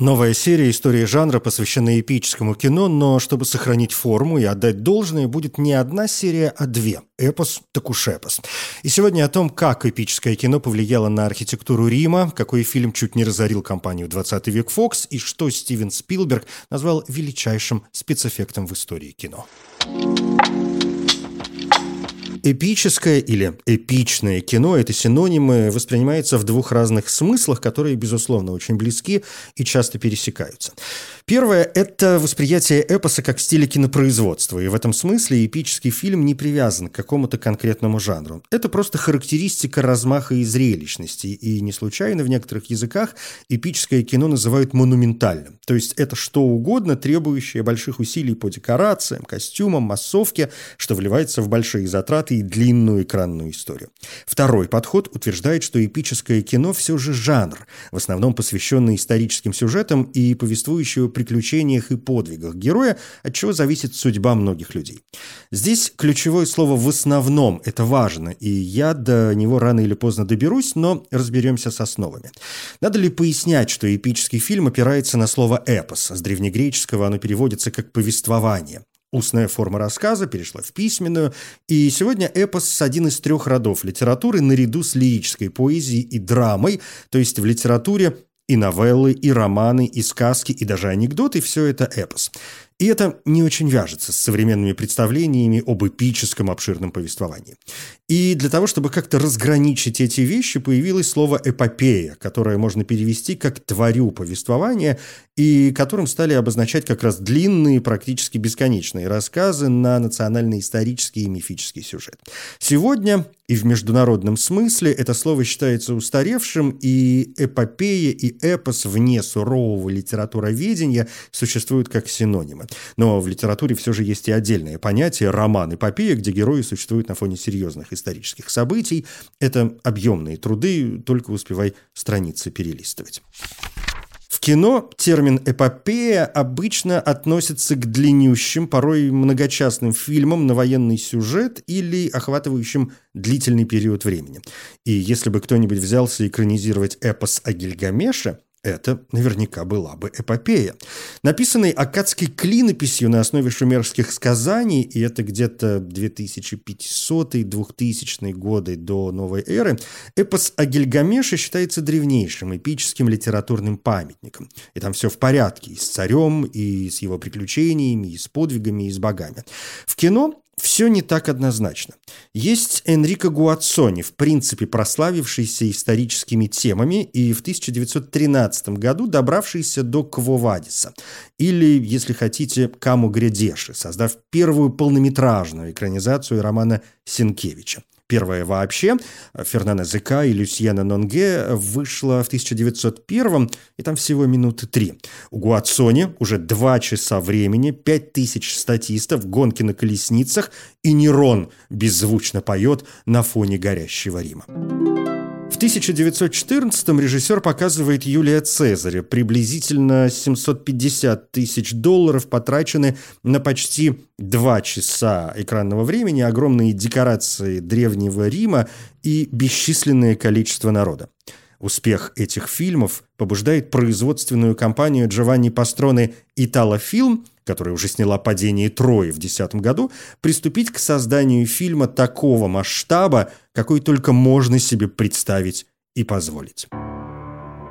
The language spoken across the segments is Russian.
Новая серия «История жанра» посвящена эпическому кино, но чтобы сохранить форму и отдать должное, будет не одна серия, а две. Эпос, так уж эпос. И сегодня о том, как эпическое кино повлияло на архитектуру Рима, какой фильм чуть не разорил компанию «20 век Фокс» и что Стивен Спилберг назвал величайшим спецэффектом в истории кино. Эпическое или эпичное кино – это синонимы, воспринимается в двух разных смыслах, которые, безусловно, очень близки и часто пересекаются. Первое – это восприятие эпоса как стиля кинопроизводства, и в этом смысле эпический фильм не привязан к какому-то конкретному жанру. Это просто характеристика размаха и зрелищности, и не случайно в некоторых языках эпическое кино называют монументальным. То есть это что угодно, требующее больших усилий по декорациям, костюмам, массовке, что вливается в большие затраты и длинную экранную историю. Второй подход утверждает, что эпическое кино все же жанр, в основном посвященный историческим сюжетам и повествующего приключениях и подвигах героя, от чего зависит судьба многих людей. Здесь ключевое слово «в основном» — это важно, и я до него рано или поздно доберусь, но разберемся с основами. Надо ли пояснять, что эпический фильм опирается на слово «эпос», с древнегреческого оно переводится как «повествование». Устная форма рассказа перешла в письменную, и сегодня эпос – один из трех родов литературы наряду с лирической поэзией и драмой, то есть в литературе и новеллы, и романы, и сказки, и даже анекдоты – все это эпос. И это не очень вяжется с современными представлениями об эпическом обширном повествовании. И для того, чтобы как-то разграничить эти вещи, появилось слово «эпопея», которое можно перевести как «творю повествования», и которым стали обозначать как раз длинные, практически бесконечные рассказы на национально-исторический и мифический сюжет. Сегодня и в международном смысле это слово считается устаревшим, и эпопея и эпос вне сурового литературоведения существуют как синонимы. Но в литературе все же есть и отдельное понятие роман-эпопея, где герои существуют на фоне серьезных исторических событий. Это объемные труды, только успевай страницы перелистывать. В кино термин «эпопея» обычно относится к длиннющим, порой многочастным фильмам на военный сюжет или охватывающим длительный период времени. И если бы кто-нибудь взялся экранизировать эпос о Гильгамеше, это наверняка была бы эпопея. Написанный акадской клинописью на основе шумерских сказаний, и это где-то 2500-2000 годы до новой эры, эпос о Гильгамеше считается древнейшим эпическим литературным памятником. И там все в порядке и с царем, и с его приключениями, и с подвигами, и с богами. В кино все не так однозначно. Есть Энрико Гуацони, в принципе прославившийся историческими темами и в 1913 году добравшийся до Квовадиса, или, если хотите, Каму Гредеши, создав первую полнометражную экранизацию романа Сенкевича. Первая вообще, Фернана Зека и Люсьена Нонге, вышла в 1901 и там всего минуты три. У Гуацони уже два часа времени, пять тысяч статистов, гонки на колесницах, и Нерон беззвучно поет на фоне горящего Рима. В 1914-м режиссер показывает Юлия Цезаря. Приблизительно 750 тысяч долларов потрачены на почти два часа экранного времени, огромные декорации древнего Рима и бесчисленное количество народа. Успех этих фильмов побуждает производственную компанию Джованни Пастроне «Италофилм», которая уже сняла «Падение Трои» в 2010 году, приступить к созданию фильма такого масштаба, какой только можно себе представить и позволить.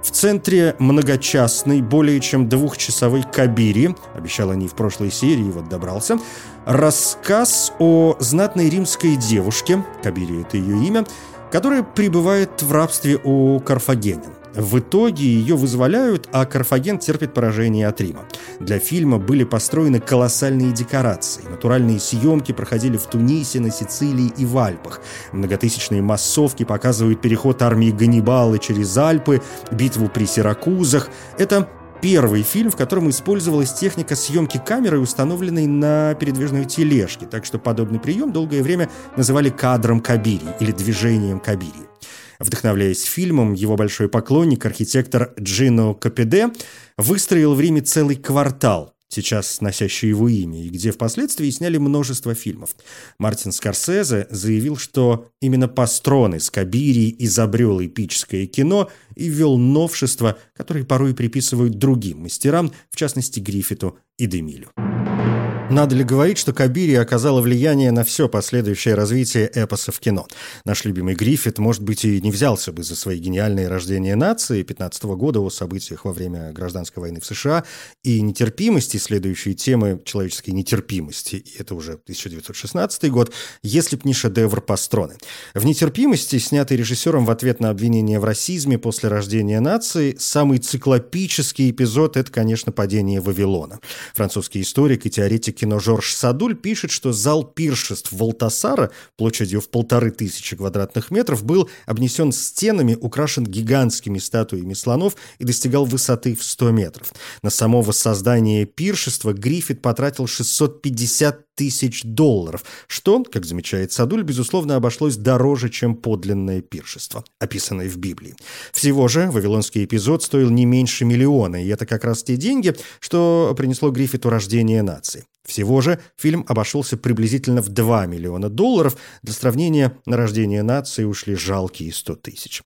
В центре многочастной, более чем двухчасовой Кабири, обещал они в прошлой серии, вот добрался, рассказ о знатной римской девушке, Кабири это ее имя, которая пребывает в рабстве у карфагенян. В итоге ее вызволяют, а Карфаген терпит поражение от Рима. Для фильма были построены колоссальные декорации. Натуральные съемки проходили в Тунисе, на Сицилии и в Альпах. Многотысячные массовки показывают переход армии Ганнибала через Альпы, битву при Сиракузах. Это первый фильм, в котором использовалась техника съемки камеры, установленной на передвижной тележке, так что подобный прием долгое время называли кадром Кабири или движением Кабири. Вдохновляясь фильмом, его большой поклонник, архитектор Джино Капеде, выстроил в Риме целый квартал, сейчас носящий его имя, и где впоследствии сняли множество фильмов. Мартин Скорсезе заявил, что именно Пастроны с Кабири изобрел эпическое кино и ввел новшества, которые порой приписывают другим мастерам, в частности Гриффиту и Демилю. Надо ли говорить, что Кабири оказала влияние на все последующее развитие эпоса в кино? Наш любимый Гриффит, может быть, и не взялся бы за свои гениальные рождения нации 15 -го года о событиях во время гражданской войны в США и нетерпимости, следующие темы человеческой нетерпимости, и это уже 1916 год, если б не шедевр Пастроны. В «Нетерпимости», снятый режиссером в ответ на обвинение в расизме после рождения нации, самый циклопический эпизод – это, конечно, падение Вавилона. Французский историк и теоретик кино Жорж Садуль пишет, что зал пиршеств Валтасара площадью в полторы тысячи квадратных метров был обнесен стенами, украшен гигантскими статуями слонов и достигал высоты в 100 метров. На само воссоздание пиршества Гриффит потратил 650 тысяч долларов, что, как замечает Садуль, безусловно, обошлось дороже, чем подлинное пиршество, описанное в Библии. Всего же вавилонский эпизод стоил не меньше миллиона, и это как раз те деньги, что принесло Гриффиту рождение нации. Всего же фильм обошелся приблизительно в 2 миллиона долларов. Для сравнения, на рождение нации ушли жалкие 100 тысяч.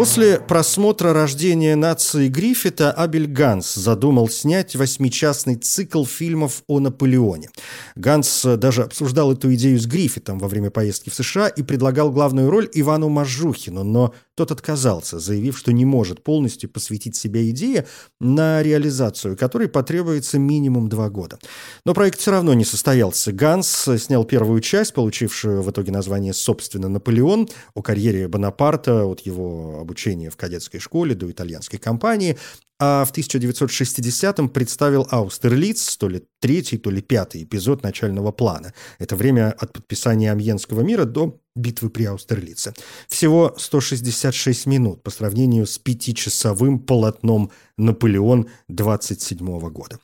После просмотра «Рождения нации» Гриффита Абель Ганс задумал снять восьмичастный цикл фильмов о Наполеоне. Ганс даже обсуждал эту идею с Гриффитом во время поездки в США и предлагал главную роль Ивану Мажухину, но тот отказался, заявив, что не может полностью посвятить себя идее, на реализацию которой потребуется минимум два года. Но проект все равно не состоялся. Ганс снял первую часть, получившую в итоге название «Собственно, Наполеон», о карьере Бонапарта, от его обучения в кадетской школе до итальянской компании, а в 1960-м представил Аустерлиц, то ли третий, то ли пятый эпизод начального плана. Это время от подписания Амьенского мира до битвы при Аустерлице. Всего 166 минут по сравнению с пятичасовым полотном «Наполеон» 27 года.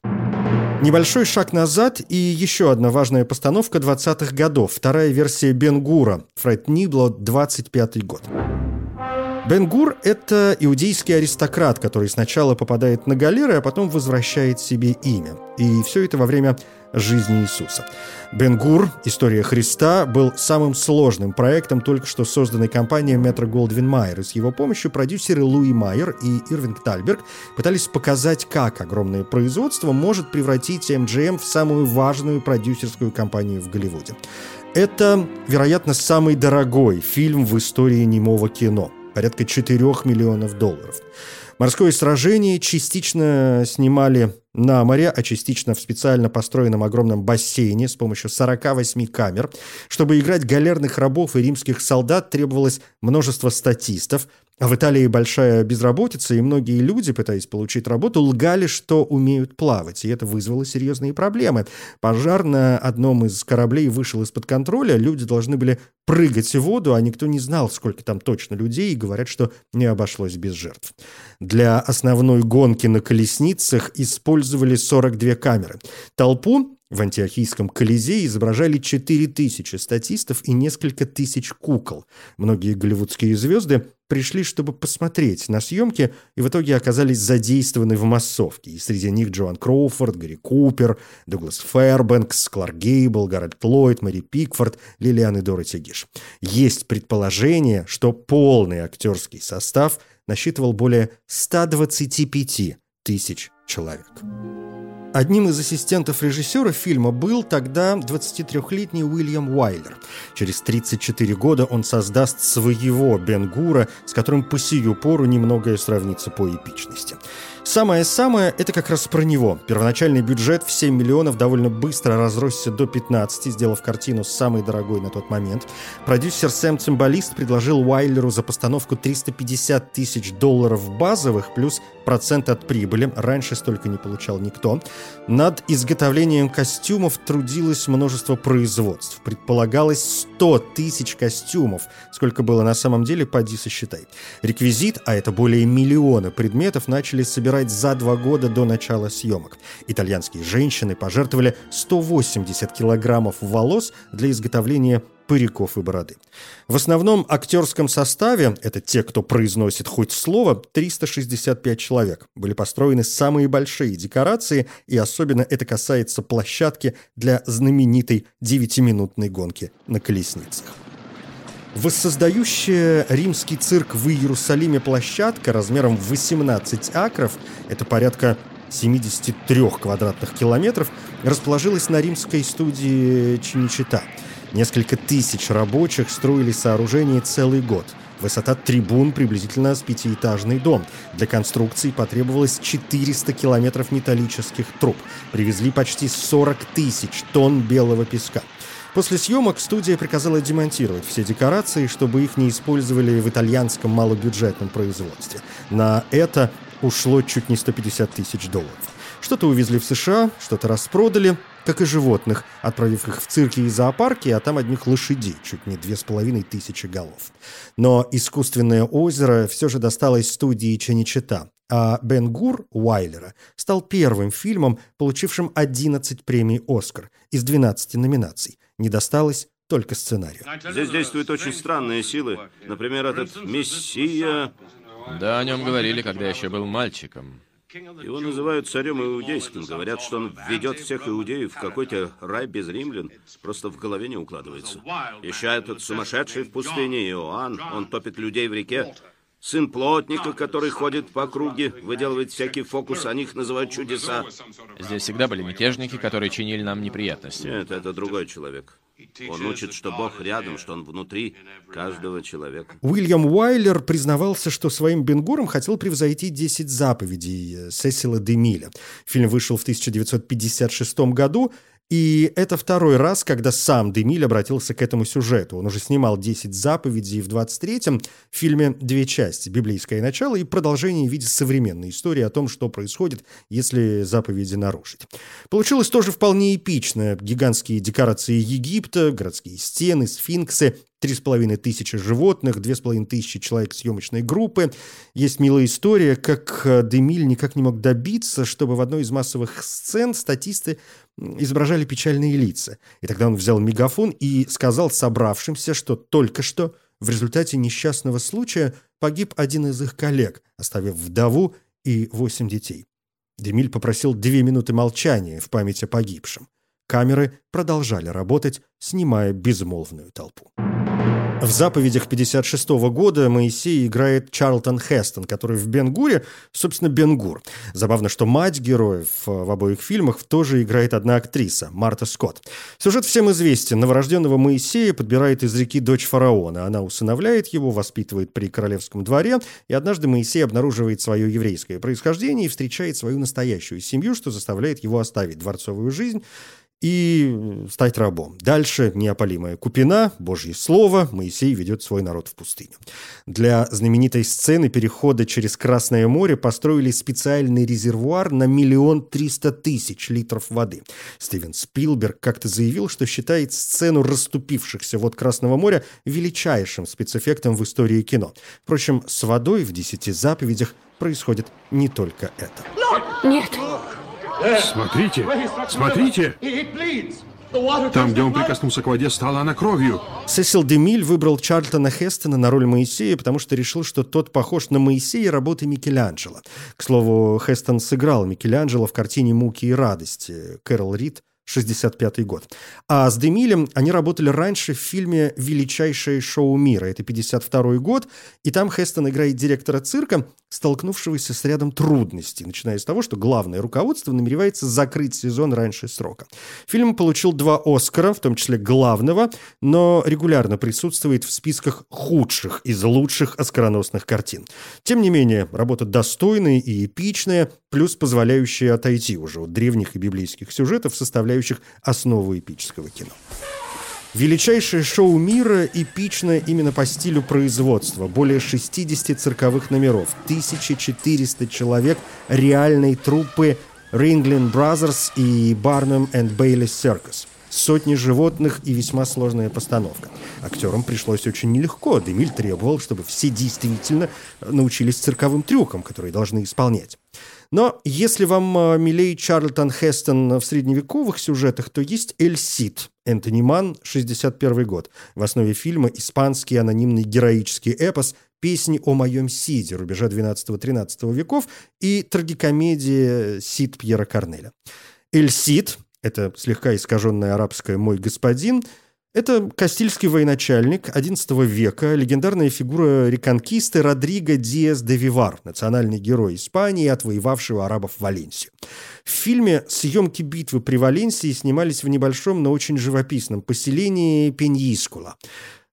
Небольшой шаг назад и еще одна важная постановка 20-х годов. Вторая версия Бенгура, Фред Нибло, 25 год. Бенгур – это иудейский аристократ, который сначала попадает на галеры, а потом возвращает себе имя. И все это во время жизни Иисуса. Бенгур, история Христа, был самым сложным проектом только что созданной компанией Метро Голдвин Майер. И с его помощью продюсеры Луи Майер и Ирвинг Тальберг пытались показать, как огромное производство может превратить MGM в самую важную продюсерскую компанию в Голливуде. Это, вероятно, самый дорогой фильм в истории немого кино – порядка 4 миллионов долларов. Морское сражение частично снимали на море, а частично в специально построенном огромном бассейне с помощью 48 камер. Чтобы играть галерных рабов и римских солдат требовалось множество статистов – в Италии большая безработица, и многие люди, пытаясь получить работу, лгали, что умеют плавать, и это вызвало серьезные проблемы. Пожар на одном из кораблей вышел из-под контроля, люди должны были прыгать в воду, а никто не знал, сколько там точно людей, и говорят, что не обошлось без жертв. Для основной гонки на колесницах использовали 42 камеры. Толпу в антиохийском Колизее изображали 4000 статистов и несколько тысяч кукол. Многие голливудские звезды пришли, чтобы посмотреть на съемки, и в итоге оказались задействованы в массовке. И среди них Джоан Кроуфорд, Гарри Купер, Дуглас Фэрбэнкс, Кларк Гейбл, Гарольд Ллойд, Мэри Пикфорд, Лилиан и Дороти Гиш. Есть предположение, что полный актерский состав насчитывал более 125 тысяч человек. Одним из ассистентов режиссера фильма был тогда 23-летний Уильям Уайлер. Через 34 года он создаст своего Бен Гура, с которым по сию пору немногое сравнится по эпичности. Самое-самое – это как раз про него. Первоначальный бюджет в 7 миллионов довольно быстро разросся до 15, сделав картину самой дорогой на тот момент. Продюсер Сэм Цимбалист предложил Уайлеру за постановку 350 тысяч долларов базовых плюс процент от прибыли. Раньше столько не получал никто. Над изготовлением костюмов трудилось множество производств. Предполагалось 100 тысяч костюмов. Сколько было на самом деле, поди сосчитай. Реквизит, а это более миллиона предметов, начали собирать за два года до начала съемок. Итальянские женщины пожертвовали 180 килограммов волос для изготовления париков и бороды. В основном актерском составе, это те, кто произносит хоть слово, 365 человек. Были построены самые большие декорации, и особенно это касается площадки для знаменитой девятиминутной гонки на колесницах. Воссоздающая римский цирк в Иерусалиме площадка размером в 18 акров, это порядка 73 квадратных километров, расположилась на римской студии Чиничита – Несколько тысяч рабочих строили сооружение целый год. Высота трибун приблизительно с пятиэтажный дом. Для конструкции потребовалось 400 километров металлических труб. Привезли почти 40 тысяч тонн белого песка. После съемок студия приказала демонтировать все декорации, чтобы их не использовали в итальянском малобюджетном производстве. На это ушло чуть не 150 тысяч долларов. Что-то увезли в США, что-то распродали, как и животных, отправив их в цирки и зоопарки, а там одних лошадей, чуть не две с половиной тысячи голов. Но искусственное озеро все же досталось студии Чаничета, а Бен Гур Уайлера стал первым фильмом, получившим 11 премий «Оскар» из 12 номинаций. Не досталось только сценарию. Здесь действуют очень странные силы. Например, этот Мессия... Да, о нем говорили, когда еще был мальчиком. Его называют царем иудейским. Говорят, что он ведет всех иудеев в какой-то рай без римлян. Просто в голове не укладывается. Еще этот сумасшедший в пустыне Иоанн. Он топит людей в реке. Сын плотника, который ходит по округе, выделывает всякие фокусы, о них называют чудеса. Здесь всегда были мятежники, которые чинили нам неприятности. Нет, это другой человек. Он учит, что Бог рядом, что Он внутри каждого человека. Уильям Уайлер признавался, что своим Бенгуром хотел превзойти «Десять заповедей» Сесила Демиля. Фильм вышел в 1956 году, и это второй раз, когда сам Демиль обратился к этому сюжету. Он уже снимал «Десять заповедей» в 23-м фильме «Две части. Библейское начало» и продолжение в виде современной истории о том, что происходит, если заповеди нарушить. Получилось тоже вполне эпично. Гигантские декорации Египта, городские стены, сфинксы, Три с половиной тысячи животных, две с половиной тысячи человек съемочной группы. Есть милая история, как э, Демиль никак не мог добиться, чтобы в одной из массовых сцен статисты изображали печальные лица. И тогда он взял мегафон и сказал собравшимся, что только что в результате несчастного случая погиб один из их коллег, оставив вдову и восемь детей. Демиль попросил две минуты молчания в память о погибшем. Камеры продолжали работать, снимая безмолвную толпу. В заповедях 56 -го года Моисей играет Чарлтон Хестон, который в Бенгуре, собственно, Бенгур. Забавно, что мать героев в обоих фильмах тоже играет одна актриса, Марта Скотт. Сюжет всем известен. Новорожденного Моисея подбирает из реки дочь фараона. Она усыновляет его, воспитывает при королевском дворе, и однажды Моисей обнаруживает свое еврейское происхождение и встречает свою настоящую семью, что заставляет его оставить дворцовую жизнь и стать рабом. Дальше неопалимая купина, Божье Слово, Моисей ведет свой народ в пустыню. Для знаменитой сцены перехода через Красное море построили специальный резервуар на миллион триста тысяч литров воды. Стивен Спилберг как-то заявил, что считает сцену расступившихся вод Красного моря величайшим спецэффектом в истории кино. Впрочем, с водой в «Десяти заповедях» происходит не только это. Нет. Смотрите, смотрите! Там, где он прикоснулся к воде, стала она кровью. Сесил Демиль выбрал Чарльтона Хестона на роль Моисея, потому что решил, что тот похож на Моисея работы Микеланджело. К слову, Хестон сыграл Микеланджело в картине «Муки и радости» Кэрол Рид 65 год. А с Демилем они работали раньше в фильме «Величайшее шоу мира». Это 52 год, и там Хестон играет директора цирка, столкнувшегося с рядом трудностей, начиная с того, что главное руководство намеревается закрыть сезон раньше срока. Фильм получил два «Оскара», в том числе главного, но регулярно присутствует в списках худших из лучших оскароносных картин. Тем не менее, работа достойная и эпичная, плюс позволяющая отойти уже от древних и библейских сюжетов, составляющих составляющих основу эпического кино. Величайшее шоу мира эпично именно по стилю производства. Более 60 цирковых номеров, 1400 человек реальной труппы Ringling Brothers и Barnum and Bailey Circus. Сотни животных и весьма сложная постановка. Актерам пришлось очень нелегко. Демиль требовал, чтобы все действительно научились цирковым трюкам, которые должны исполнять. Но если вам э, милей Чарльтон Хестон в средневековых сюжетах, то есть Эль Сид, Энтони Ман, 61 год. В основе фильма испанский анонимный героический эпос «Песни о моем Сиде» рубежа 12-13 веков и трагикомедия «Сид» Пьера Корнеля. Эль Сид, это слегка искаженное арабское «мой господин», это Кастильский военачальник XI века, легендарная фигура реконкисты Родриго Диас де Вивар, национальный герой Испании, отвоевавшего арабов Валенсию. В фильме съемки битвы при Валенсии снимались в небольшом, но очень живописном поселении Пеньискула.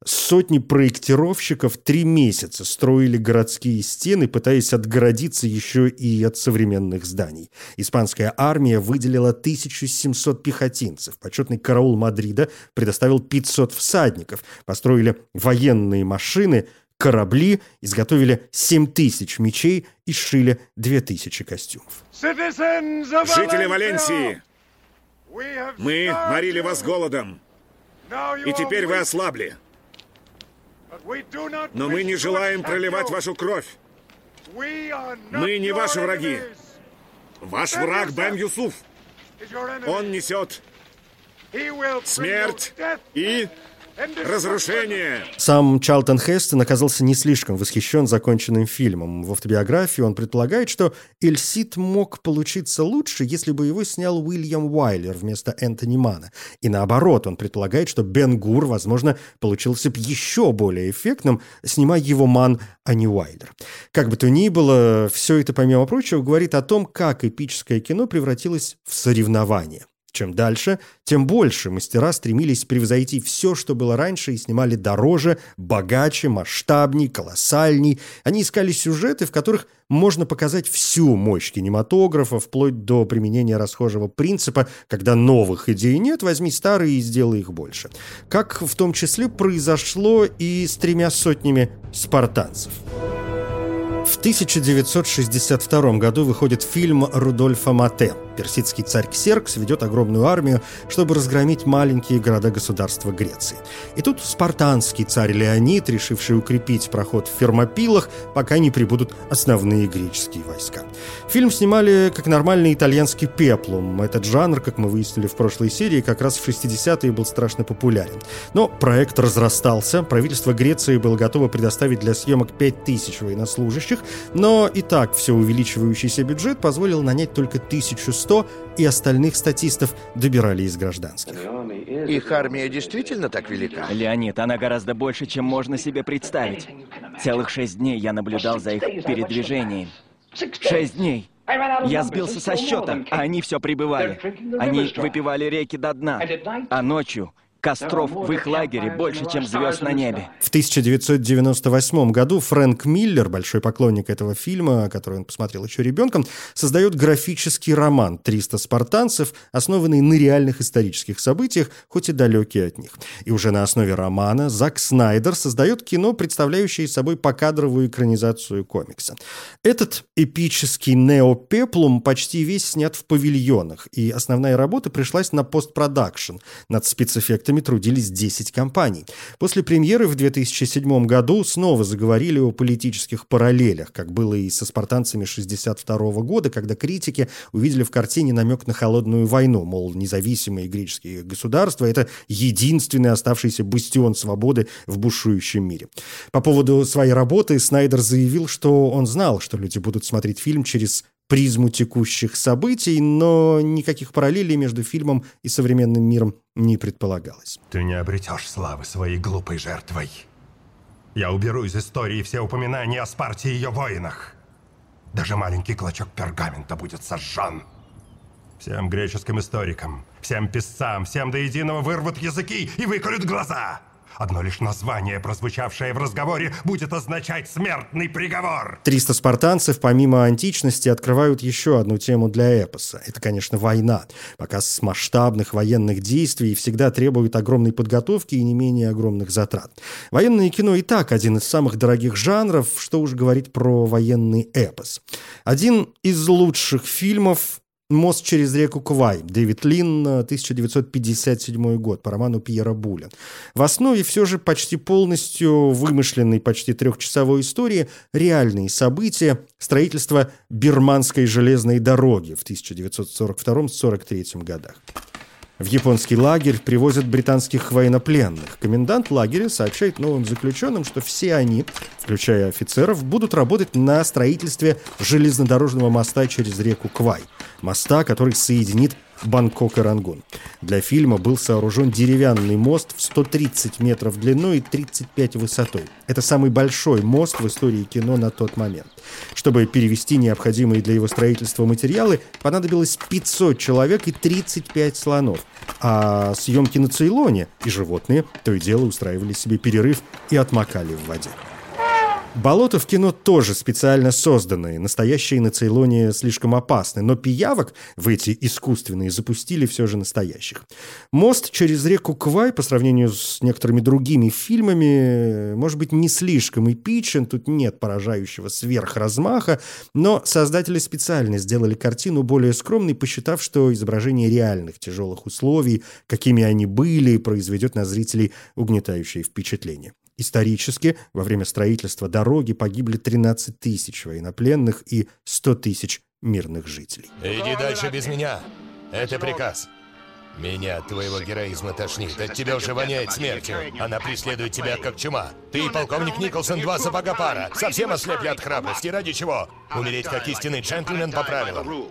Сотни проектировщиков три месяца строили городские стены, пытаясь отгородиться еще и от современных зданий. Испанская армия выделила 1700 пехотинцев. Почетный караул Мадрида предоставил 500 всадников. Построили военные машины, корабли, изготовили 7000 мечей и сшили 2000 костюмов. Жители Валенсии, мы морили вас голодом, и теперь вы ослабли. Но мы не желаем проливать вашу кровь. Мы не ваши враги. Ваш враг Бен Юсуф. Он несет смерть и Разрушение! Сам Чарлтон Хестон оказался не слишком восхищен законченным фильмом. В автобиографии он предполагает, что Эльсид мог получиться лучше, если бы его снял Уильям Уайлер вместо Энтони Мана. И наоборот, он предполагает, что Бен Гур, возможно, получился бы еще более эффектным, снимая его Ман, а не Уайлер. Как бы то ни было, все это, помимо прочего, говорит о том, как эпическое кино превратилось в соревнование. Чем дальше, тем больше мастера стремились превзойти все, что было раньше, и снимали дороже, богаче, масштабней, колоссальней. Они искали сюжеты, в которых можно показать всю мощь кинематографа, вплоть до применения расхожего принципа, когда новых идей нет, возьми старые и сделай их больше. Как в том числе произошло и с тремя сотнями спартанцев. В 1962 году выходит фильм Рудольфа Мате Персидский царь Ксеркс ведет огромную армию, чтобы разгромить маленькие города-государства Греции. И тут спартанский царь Леонид, решивший укрепить проход в Фермопилах, пока не прибудут основные греческие войска. Фильм снимали как нормальный итальянский пеплум. Этот жанр, как мы выяснили в прошлой серии, как раз в 60-е был страшно популярен. Но проект разрастался, правительство Греции было готово предоставить для съемок 5000 военнослужащих, но и так все увеличивающийся бюджет позволил нанять только 1100 100, и остальных статистов добирали из гражданских. Их армия действительно так велика? Леонид, она гораздо больше, чем можно себе представить. Целых шесть дней я наблюдал за их передвижением. Шесть дней. Я сбился со счета, а они все прибывали. Они выпивали реки до дна. А ночью Костров в их лагере больше, чем звезд на небе. В 1998 году Фрэнк Миллер, большой поклонник этого фильма, который он посмотрел еще ребенком, создает графический роман «300 спартанцев», основанный на реальных исторических событиях, хоть и далекие от них. И уже на основе романа Зак Снайдер создает кино, представляющее собой покадровую экранизацию комикса. Этот эпический неопеплум почти весь снят в павильонах, и основная работа пришлась на постпродакшн над спецэффектами проектами трудились 10 компаний. После премьеры в 2007 году снова заговорили о политических параллелях, как было и со «Спартанцами» 62 года, когда критики увидели в картине намек на холодную войну, мол, независимые греческие государства — это единственный оставшийся бастион свободы в бушующем мире. По поводу своей работы Снайдер заявил, что он знал, что люди будут смотреть фильм через призму текущих событий, но никаких параллелей между фильмом и современным миром не предполагалось. Ты не обретешь славы своей глупой жертвой. Я уберу из истории все упоминания о Спарте и ее воинах. Даже маленький клочок пергамента будет сожжен. Всем греческим историкам, всем писцам, всем до единого вырвут языки и выколют глаза. Одно лишь название, прозвучавшее в разговоре, будет означать смертный приговор. 300 спартанцев, помимо античности, открывают еще одну тему для эпоса. Это, конечно, война. Показ масштабных военных действий всегда требует огромной подготовки и не менее огромных затрат. Военное кино и так один из самых дорогих жанров, что уж говорить про военный эпос. Один из лучших фильмов «Мост через реку Квай», Дэвид Лин, 1957 год, по роману Пьера Буля. В основе все же почти полностью вымышленной почти трехчасовой истории реальные события строительства Бирманской железной дороги в 1942-43 годах. В японский лагерь привозят британских военнопленных. Комендант лагеря сообщает новым заключенным, что все они, включая офицеров, будут работать на строительстве железнодорожного моста через реку Квай. Моста, который соединит Бангкок и Рангун. Для фильма был сооружен деревянный мост в 130 метров длиной и 35 высотой. Это самый большой мост в истории кино на тот момент. Чтобы перевести необходимые для его строительства материалы, понадобилось 500 человек и 35 слонов. А съемки на Цейлоне и животные то и дело устраивали себе перерыв и отмокали в воде. Болото в кино тоже специально созданные, настоящие на Цейлоне слишком опасны, но пиявок в эти искусственные запустили все же настоящих. Мост через реку Квай по сравнению с некоторыми другими фильмами может быть не слишком эпичен, тут нет поражающего сверхразмаха, но создатели специально сделали картину более скромной, посчитав, что изображение реальных тяжелых условий, какими они были, произведет на зрителей угнетающее впечатление. Исторически, во время строительства дороги погибли 13 тысяч военнопленных и 100 тысяч мирных жителей. Иди дальше без меня. Это приказ. Меня от твоего героизма тошнит. От тебя уже воняет смертью. Она преследует тебя как чума. Ты, полковник Николсон, два сапога пара. Совсем ослепли от храбрости. Ради чего? Умереть как истинный джентльмен по правилам.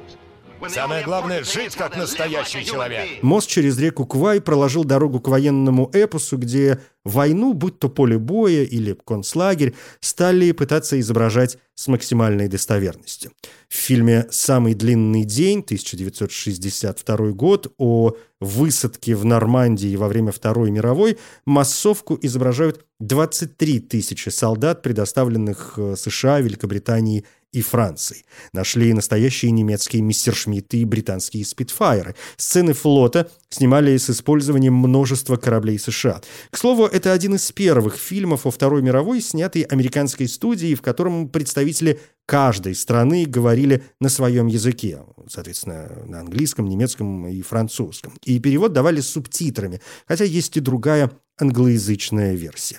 Самое главное — жить как настоящий человек. Мост через реку Квай проложил дорогу к военному эпосу, где войну, будь то поле боя или концлагерь, стали пытаться изображать с максимальной достоверностью. В фильме «Самый длинный день» 1962 год о высадке в Нормандии во время Второй мировой массовку изображают 23 тысячи солдат, предоставленных э, США, Великобритании и Франции. Нашли настоящие немецкие мистершмитты и британские спитфайры. Сцены флота снимали с использованием множества кораблей США. К слову, это один из первых фильмов о Второй мировой, снятый американской студией, в котором представители каждой страны говорили на своем языке, соответственно, на английском, немецком и французском. И перевод давали субтитрами, хотя есть и другая англоязычная версия.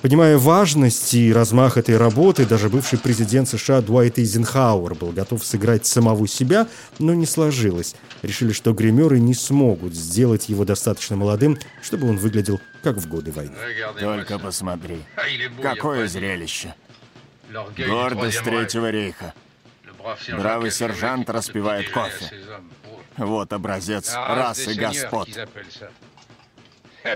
Понимая важность и размах этой работы, даже бывший президент США Дуайт Эйзенхауэр был готов сыграть самого себя, но не сложилось. Решили, что гримеры не смогут сделать его достаточно молодым, чтобы он выглядел как в годы войны. Только посмотри. Какое зрелище. Гордость Третьего рейха. Бравый сержант распивает кофе. Вот образец расы господ.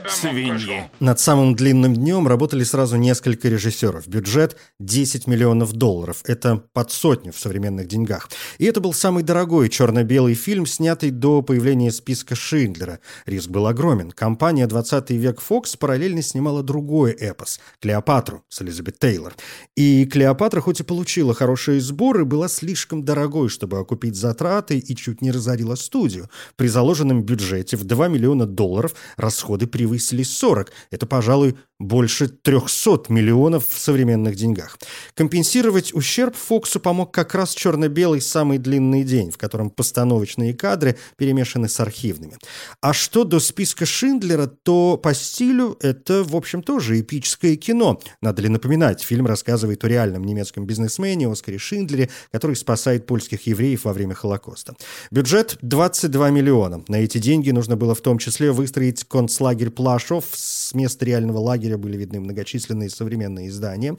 Свиньи. Над самым длинным днем работали сразу несколько режиссеров. Бюджет 10 миллионов долларов. Это под сотню в современных деньгах. И это был самый дорогой черно-белый фильм, снятый до появления списка Шиндлера. Риск был огромен. Компания 20 век Fox параллельно снимала другой эпос «Клеопатру» с Элизабет Тейлор. И «Клеопатра» хоть и получила хорошие сборы, была слишком дорогой, чтобы окупить затраты и чуть не разорила студию. При заложенном бюджете в 2 миллиона долларов расходы превысили 40. Это, пожалуй, больше 300 миллионов в современных деньгах. Компенсировать ущерб Фоксу помог как раз черно-белый «Самый длинный день», в котором постановочные кадры перемешаны с архивными. А что до списка Шиндлера, то по стилю это, в общем, тоже эпическое кино. Надо ли напоминать, фильм рассказывает о реальном немецком бизнесмене Оскаре Шиндлере, который спасает польских евреев во время Холокоста. Бюджет 22 миллиона. На эти деньги нужно было в том числе выстроить концлагерь Плашов с места реального лагеря были видны многочисленные современные здания.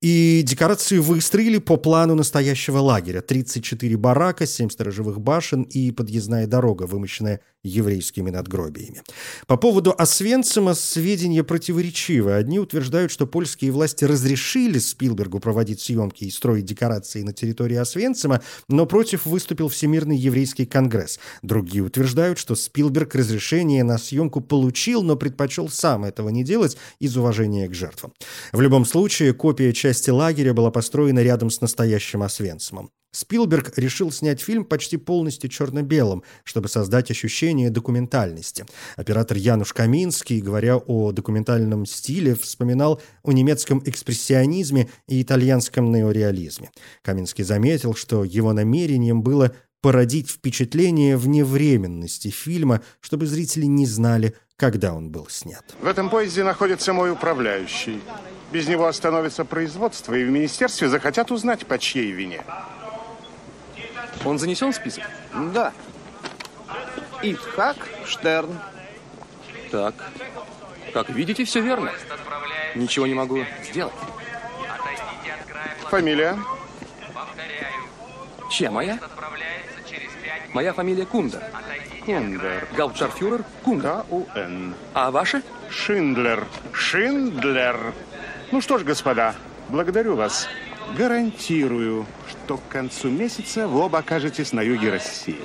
И декорации выстроили по плану настоящего лагеря. 34 барака, 7 сторожевых башен и подъездная дорога, вымощенная еврейскими надгробиями. По поводу Освенцима сведения противоречивы. Одни утверждают, что польские власти разрешили Спилбергу проводить съемки и строить декорации на территории Освенцима, но против выступил Всемирный еврейский конгресс. Другие утверждают, что Спилберг разрешение на съемку получил, но предпочел сам этого не делать из уважения к жертвам. В любом случае, копия части лагеря была построена рядом с настоящим Освенцимом. Спилберг решил снять фильм почти полностью черно-белым, чтобы создать ощущение документальности. Оператор Януш Каминский, говоря о документальном стиле, вспоминал о немецком экспрессионизме и итальянском неореализме. Каминский заметил, что его намерением было породить впечатление вневременности фильма, чтобы зрители не знали, когда он был снят. В этом поезде находится мой управляющий. Без него остановится производство, и в министерстве захотят узнать, по чьей вине. Он занесен в список? Да. Ицхак Штерн. Так. Как видите, все верно. Ничего не могу сделать. Фамилия? Чья моя? Моя фамилия Кундер. Кундер. Гауптшарфюрер Кундер. К-У-Н. А ваша? Шиндлер. Шиндлер. Ну что ж, господа, благодарю вас. Гарантирую, что к концу месяца вы оба окажетесь на юге России.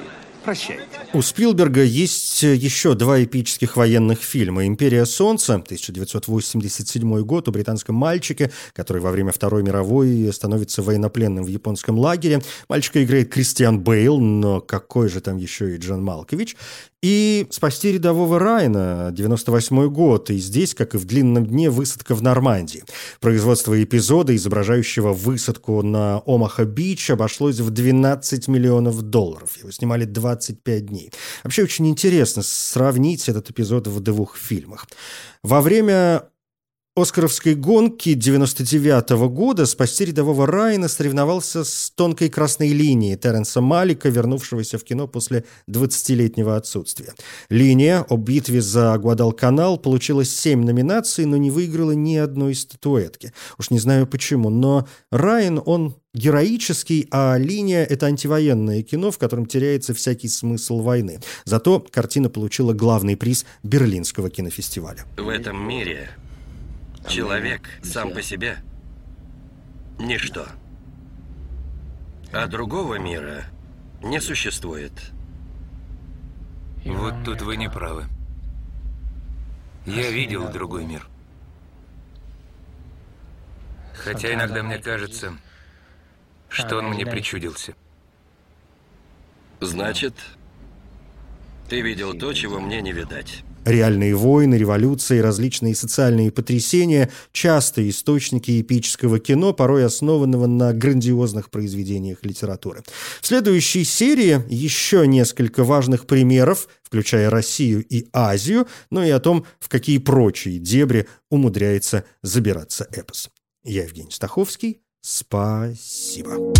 Прощайте. У Спилберга есть еще два эпических военных фильма. «Империя солнца» 1987 год о британском мальчике, который во время Второй мировой становится военнопленным в японском лагере. Мальчика играет Кристиан Бейл, но какой же там еще и Джон Малкович. И «Спасти рядового Райна» 98 год. И здесь, как и в «Длинном дне», высадка в Нормандии. Производство эпизода, изображающего высадку на Омаха-Бич, обошлось в 12 миллионов долларов. Его снимали 25 дней. Вообще очень интересно сравнить этот эпизод в двух фильмах. Во время Оскаровской гонки 99 -го года спасти рядового Райана соревновался с тонкой красной линией Теренса Малика, вернувшегося в кино после 20-летнего отсутствия. Линия о битве за Гуадалканал получила 7 номинаций, но не выиграла ни одной статуэтки. Уж не знаю почему, но Райан, он героический, а линия — это антивоенное кино, в котором теряется всякий смысл войны. Зато картина получила главный приз Берлинского кинофестиваля. В этом мире Человек сам по себе – ничто. А другого мира не существует. Вот тут вы не правы. Я видел другой мир. Хотя иногда мне кажется, что он мне причудился. Значит, ты видел то, чего мне не видать. Реальные войны, революции, различные социальные потрясения – частые источники эпического кино, порой основанного на грандиозных произведениях литературы. В следующей серии еще несколько важных примеров, включая Россию и Азию, но и о том, в какие прочие дебри умудряется забираться эпос. Я Евгений Стаховский. Спасибо.